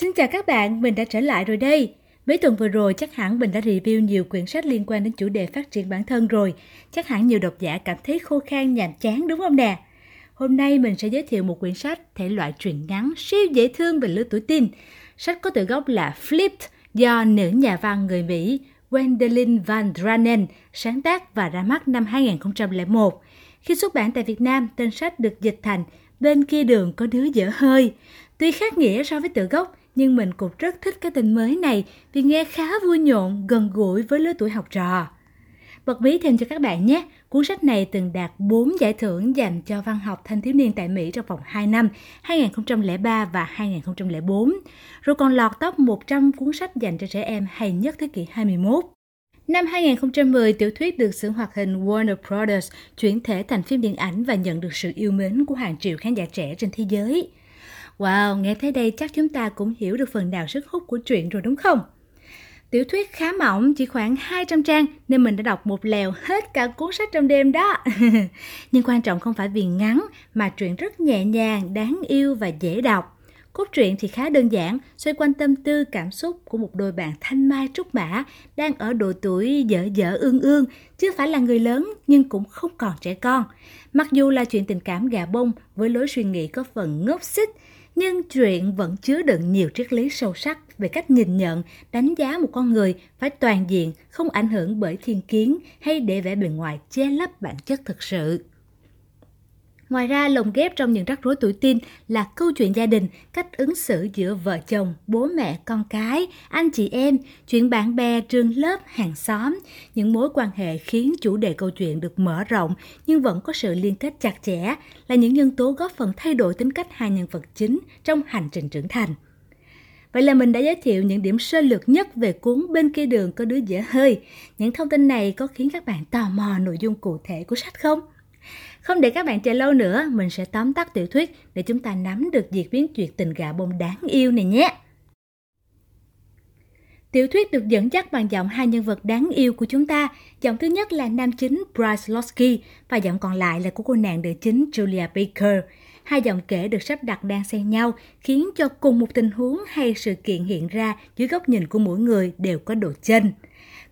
Xin chào các bạn, mình đã trở lại rồi đây. Mấy tuần vừa rồi chắc hẳn mình đã review nhiều quyển sách liên quan đến chủ đề phát triển bản thân rồi. Chắc hẳn nhiều độc giả cảm thấy khô khan nhàm chán đúng không nè? Hôm nay mình sẽ giới thiệu một quyển sách thể loại truyện ngắn siêu dễ thương về lứa tuổi teen. Sách có tựa gốc là Flipped do nữ nhà văn người Mỹ Wendelin Van Dranen sáng tác và ra mắt năm 2001. Khi xuất bản tại Việt Nam, tên sách được dịch thành Bên kia đường có đứa dở hơi. Tuy khác nghĩa so với tựa gốc, nhưng mình cũng rất thích cái tên mới này vì nghe khá vui nhộn, gần gũi với lứa tuổi học trò. Bật mí thêm cho các bạn nhé, cuốn sách này từng đạt 4 giải thưởng dành cho văn học thanh thiếu niên tại Mỹ trong vòng 2 năm, 2003 và 2004, rồi còn lọt top 100 cuốn sách dành cho trẻ em hay nhất thế kỷ 21. Năm 2010, tiểu thuyết được xưởng hoạt hình Warner Brothers chuyển thể thành phim điện ảnh và nhận được sự yêu mến của hàng triệu khán giả trẻ trên thế giới. Wow, nghe thấy đây chắc chúng ta cũng hiểu được phần nào sức hút của truyện rồi đúng không? Tiểu thuyết khá mỏng, chỉ khoảng 200 trang nên mình đã đọc một lèo hết cả cuốn sách trong đêm đó. Nhưng quan trọng không phải vì ngắn mà truyện rất nhẹ nhàng, đáng yêu và dễ đọc. Cốt truyện thì khá đơn giản, xoay quanh tâm tư cảm xúc của một đôi bạn thanh mai trúc mã đang ở độ tuổi dở dở ương ương, chưa phải là người lớn nhưng cũng không còn trẻ con. Mặc dù là chuyện tình cảm gà bông với lối suy nghĩ có phần ngốc xích, nhưng chuyện vẫn chứa đựng nhiều triết lý sâu sắc về cách nhìn nhận, đánh giá một con người phải toàn diện, không ảnh hưởng bởi thiên kiến hay để vẻ bề ngoài che lấp bản chất thực sự. Ngoài ra, lồng ghép trong những rắc rối tuổi teen là câu chuyện gia đình, cách ứng xử giữa vợ chồng, bố mẹ, con cái, anh chị em, chuyện bạn bè, trường lớp, hàng xóm. Những mối quan hệ khiến chủ đề câu chuyện được mở rộng nhưng vẫn có sự liên kết chặt chẽ là những nhân tố góp phần thay đổi tính cách hai nhân vật chính trong hành trình trưởng thành. Vậy là mình đã giới thiệu những điểm sơ lược nhất về cuốn Bên kia đường có đứa dễ hơi. Những thông tin này có khiến các bạn tò mò nội dung cụ thể của sách không? Không để các bạn chờ lâu nữa, mình sẽ tóm tắt tiểu thuyết để chúng ta nắm được diễn biến chuyện tình gà bông đáng yêu này nhé. Tiểu thuyết được dẫn dắt bằng giọng hai nhân vật đáng yêu của chúng ta. Giọng thứ nhất là nam chính Bryce Losky và giọng còn lại là của cô nàng nữ chính Julia Baker. Hai giọng kể được sắp đặt đang xen nhau, khiến cho cùng một tình huống hay sự kiện hiện ra dưới góc nhìn của mỗi người đều có độ chênh.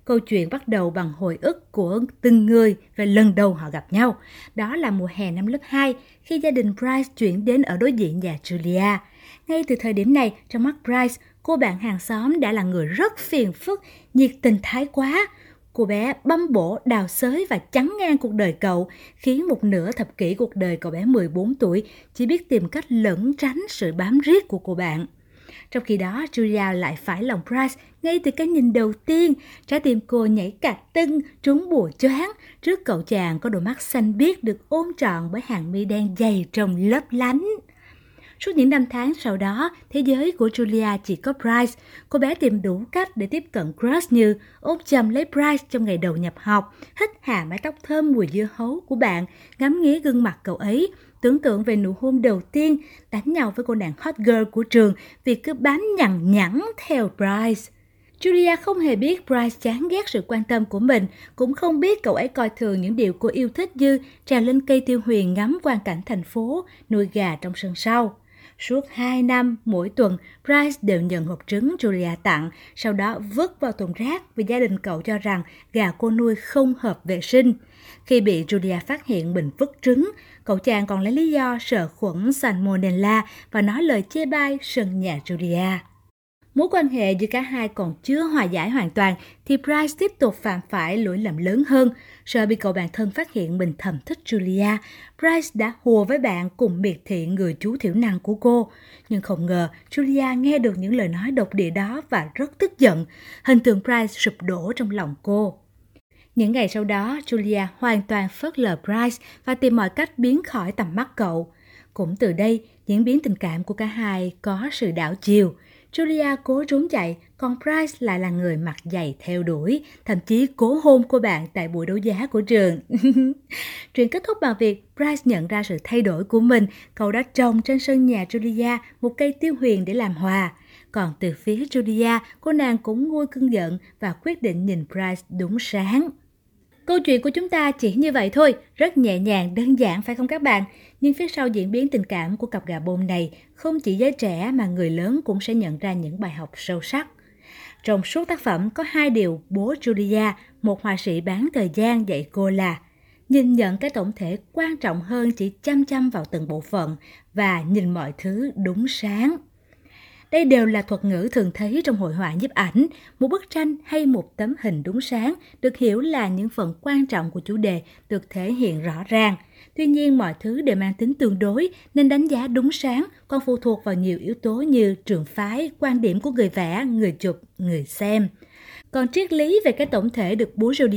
Câu chuyện bắt đầu bằng hồi ức của từng người về lần đầu họ gặp nhau. Đó là mùa hè năm lớp 2, khi gia đình Bryce chuyển đến ở đối diện nhà Julia. Ngay từ thời điểm này, trong mắt Bryce, cô bạn hàng xóm đã là người rất phiền phức, nhiệt tình thái quá. Cô bé băm bổ, đào xới và chắn ngang cuộc đời cậu, khiến một nửa thập kỷ cuộc đời cậu bé 14 tuổi chỉ biết tìm cách lẩn tránh sự bám riết của cô bạn. Trong khi đó, Julia lại phải lòng Price ngay từ cái nhìn đầu tiên. Trái tim cô nhảy cạch tưng, trúng bùa choáng trước cậu chàng có đôi mắt xanh biếc được ôm trọn bởi hàng mi đen dày trong lấp lánh. Suốt những năm tháng sau đó, thế giới của Julia chỉ có Price Cô bé tìm đủ cách để tiếp cận crush như ôm chầm lấy Price trong ngày đầu nhập học, hít hà mái tóc thơm mùi dưa hấu của bạn, ngắm nghía gương mặt cậu ấy, tưởng tượng về nụ hôn đầu tiên, đánh nhau với cô nàng hot girl của trường vì cứ bám nhằn nhẵn theo Bryce. Julia không hề biết Bryce chán ghét sự quan tâm của mình, cũng không biết cậu ấy coi thường những điều cô yêu thích như trèo lên cây tiêu huyền ngắm quang cảnh thành phố, nuôi gà trong sân sau. Suốt 2 năm, mỗi tuần, Bryce đều nhận hộp trứng Julia tặng, sau đó vứt vào thùng rác vì gia đình cậu cho rằng gà cô nuôi không hợp vệ sinh. Khi bị Julia phát hiện mình vứt trứng, cậu chàng còn lấy lý do sợ khuẩn Salmonella và nói lời chê bai sân nhà Julia. Mối quan hệ giữa cả hai còn chưa hòa giải hoàn toàn thì Bryce tiếp tục phạm phải lỗi lầm lớn hơn. Sợ bị cậu bạn thân phát hiện mình thầm thích Julia, Bryce đã hùa với bạn cùng miệt thị người chú thiểu năng của cô. Nhưng không ngờ Julia nghe được những lời nói độc địa đó và rất tức giận. Hình tượng Bryce sụp đổ trong lòng cô. Những ngày sau đó, Julia hoàn toàn phớt lờ Bryce và tìm mọi cách biến khỏi tầm mắt cậu. Cũng từ đây, diễn biến tình cảm của cả hai có sự đảo chiều. Julia cố trốn chạy, còn Price lại là người mặc giày theo đuổi, thậm chí cố hôn cô bạn tại buổi đấu giá của trường. Truyện kết thúc bằng việc Price nhận ra sự thay đổi của mình, cậu đã trồng trên sân nhà Julia một cây tiêu huyền để làm hòa. Còn từ phía Julia, cô nàng cũng nguôi cơn giận và quyết định nhìn Price đúng sáng. Câu chuyện của chúng ta chỉ như vậy thôi, rất nhẹ nhàng, đơn giản phải không các bạn? Nhưng phía sau diễn biến tình cảm của cặp gà bông này, không chỉ giới trẻ mà người lớn cũng sẽ nhận ra những bài học sâu sắc. Trong suốt tác phẩm có hai điều bố Julia, một họa sĩ bán thời gian dạy cô là nhìn nhận cái tổng thể quan trọng hơn chỉ chăm chăm vào từng bộ phận và nhìn mọi thứ đúng sáng. Đây đều là thuật ngữ thường thấy trong hội họa nhiếp ảnh. Một bức tranh hay một tấm hình đúng sáng được hiểu là những phần quan trọng của chủ đề được thể hiện rõ ràng. Tuy nhiên mọi thứ đều mang tính tương đối nên đánh giá đúng sáng còn phụ thuộc vào nhiều yếu tố như trường phái, quan điểm của người vẽ, người chụp, người xem. Còn triết lý về cái tổng thể được Bourdieu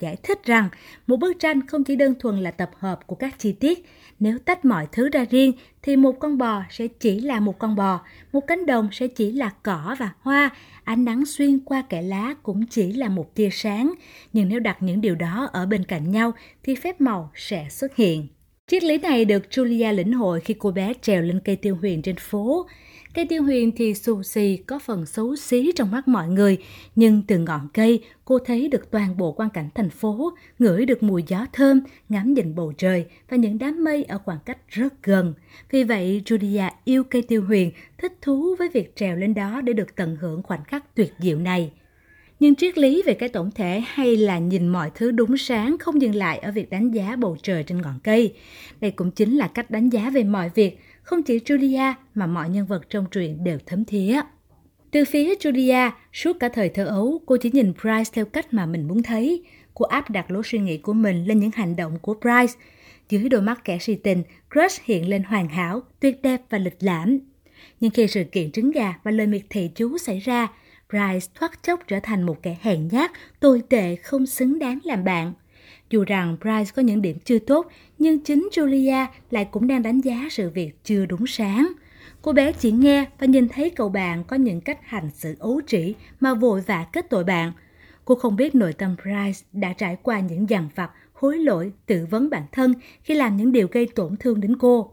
giải thích rằng một bức tranh không chỉ đơn thuần là tập hợp của các chi tiết. Nếu tách mọi thứ ra riêng thì một con bò sẽ chỉ là một con bò, một cánh đồng sẽ chỉ là cỏ và hoa, ánh nắng xuyên qua kẽ lá cũng chỉ là một tia sáng. Nhưng nếu đặt những điều đó ở bên cạnh nhau thì phép màu sẽ xuất hiện. Triết lý này được Julia lĩnh hội khi cô bé trèo lên cây tiêu huyền trên phố. Cây tiêu huyền thì xù xì, có phần xấu xí trong mắt mọi người, nhưng từ ngọn cây cô thấy được toàn bộ quang cảnh thành phố, ngửi được mùi gió thơm, ngắm nhìn bầu trời và những đám mây ở khoảng cách rất gần. Vì vậy, Julia yêu cây tiêu huyền, thích thú với việc trèo lên đó để được tận hưởng khoảnh khắc tuyệt diệu này. Nhưng triết lý về cái tổng thể hay là nhìn mọi thứ đúng sáng không dừng lại ở việc đánh giá bầu trời trên ngọn cây. Đây cũng chính là cách đánh giá về mọi việc, không chỉ Julia mà mọi nhân vật trong truyện đều thấm thía. Từ phía Julia, suốt cả thời thơ ấu, cô chỉ nhìn Bryce theo cách mà mình muốn thấy. Cô áp đặt lối suy nghĩ của mình lên những hành động của Bryce. Dưới đôi mắt kẻ si tình, Crush hiện lên hoàn hảo, tuyệt đẹp và lịch lãm. Nhưng khi sự kiện trứng gà và lời miệt thị chú xảy ra, Bryce thoát chốc trở thành một kẻ hèn nhát, tồi tệ không xứng đáng làm bạn. Dù rằng Bryce có những điểm chưa tốt, nhưng chính Julia lại cũng đang đánh giá sự việc chưa đúng sáng. Cô bé chỉ nghe và nhìn thấy cậu bạn có những cách hành xử ấu trĩ mà vội vã kết tội bạn. Cô không biết nội tâm Bryce đã trải qua những dằn vặt, hối lỗi, tự vấn bản thân khi làm những điều gây tổn thương đến cô.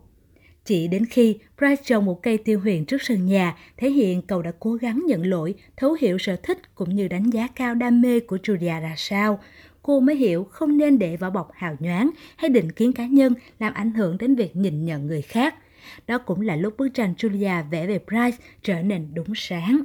Chỉ đến khi Bryce trồng một cây tiêu huyền trước sân nhà, thể hiện cậu đã cố gắng nhận lỗi, thấu hiểu sở thích cũng như đánh giá cao đam mê của Julia ra sao, cô mới hiểu không nên để vỏ bọc hào nhoáng hay định kiến cá nhân làm ảnh hưởng đến việc nhìn nhận người khác. Đó cũng là lúc bức tranh Julia vẽ về Bryce trở nên đúng sáng.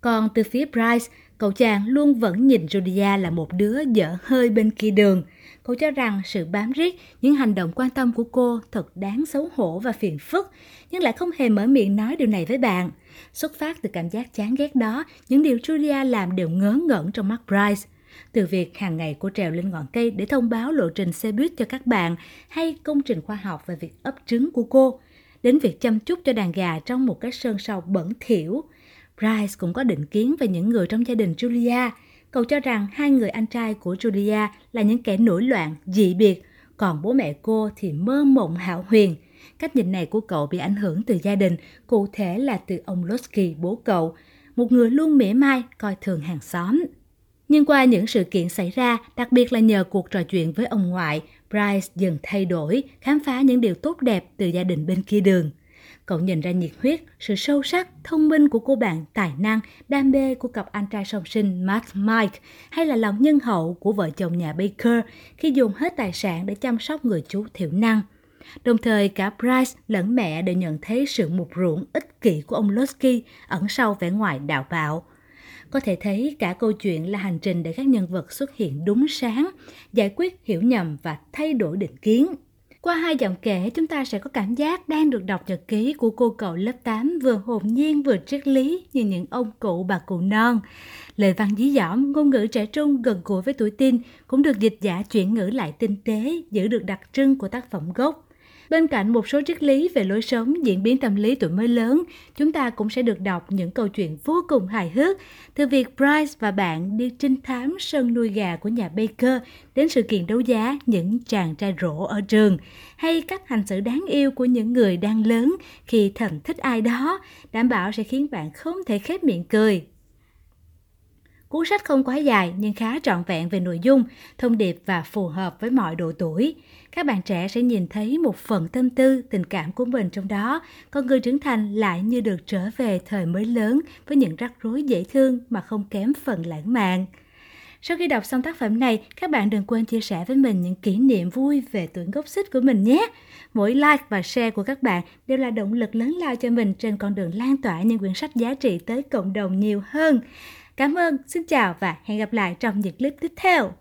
Còn từ phía Bryce, cậu chàng luôn vẫn nhìn Julia là một đứa dở hơi bên kia đường. Cậu cho rằng sự bám riết, những hành động quan tâm của cô thật đáng xấu hổ và phiền phức, nhưng lại không hề mở miệng nói điều này với bạn. Xuất phát từ cảm giác chán ghét đó, những điều Julia làm đều ngớ ngẩn trong mắt Bryce. Từ việc hàng ngày cô trèo lên ngọn cây để thông báo lộ trình xe buýt cho các bạn hay công trình khoa học về việc ấp trứng của cô, đến việc chăm chút cho đàn gà trong một cái sơn sau bẩn thỉu. Bryce cũng có định kiến về những người trong gia đình Julia. Cậu cho rằng hai người anh trai của Julia là những kẻ nổi loạn, dị biệt, còn bố mẹ cô thì mơ mộng hảo huyền. Cách nhìn này của cậu bị ảnh hưởng từ gia đình, cụ thể là từ ông Losky, bố cậu, một người luôn mỉa mai, coi thường hàng xóm. Nhưng qua những sự kiện xảy ra, đặc biệt là nhờ cuộc trò chuyện với ông ngoại, Bryce dần thay đổi, khám phá những điều tốt đẹp từ gia đình bên kia đường. Cậu nhìn ra nhiệt huyết, sự sâu sắc, thông minh của cô bạn tài năng, đam mê của cặp anh trai song sinh Matt Mike hay là lòng nhân hậu của vợ chồng nhà Baker khi dùng hết tài sản để chăm sóc người chú thiểu năng. Đồng thời cả Bryce lẫn mẹ đều nhận thấy sự mục ruộng ích kỷ của ông Lusky ẩn sau vẻ ngoài đạo bạo. Có thể thấy cả câu chuyện là hành trình để các nhân vật xuất hiện đúng sáng, giải quyết hiểu nhầm và thay đổi định kiến. Qua hai dòng kể, chúng ta sẽ có cảm giác đang được đọc nhật ký của cô cậu lớp 8 vừa hồn nhiên vừa triết lý như những ông cụ bà cụ non. Lời văn dí dỏm, ngôn ngữ trẻ trung gần gũi với tuổi tin cũng được dịch giả chuyển ngữ lại tinh tế, giữ được đặc trưng của tác phẩm gốc. Bên cạnh một số triết lý về lối sống, diễn biến tâm lý tuổi mới lớn, chúng ta cũng sẽ được đọc những câu chuyện vô cùng hài hước, từ việc Bryce và bạn đi trinh thám sân nuôi gà của nhà Baker đến sự kiện đấu giá những chàng trai rỗ ở trường, hay cách hành xử đáng yêu của những người đang lớn khi thầm thích ai đó, đảm bảo sẽ khiến bạn không thể khép miệng cười. Cuốn sách không quá dài nhưng khá trọn vẹn về nội dung, thông điệp và phù hợp với mọi độ tuổi. Các bạn trẻ sẽ nhìn thấy một phần tâm tư, tình cảm của mình trong đó. Con người trưởng thành lại như được trở về thời mới lớn với những rắc rối dễ thương mà không kém phần lãng mạn. Sau khi đọc xong tác phẩm này, các bạn đừng quên chia sẻ với mình những kỷ niệm vui về tuổi gốc xích của mình nhé. Mỗi like và share của các bạn đều là động lực lớn lao cho mình trên con đường lan tỏa những quyển sách giá trị tới cộng đồng nhiều hơn. Cảm ơn, xin chào và hẹn gặp lại trong những clip tiếp theo.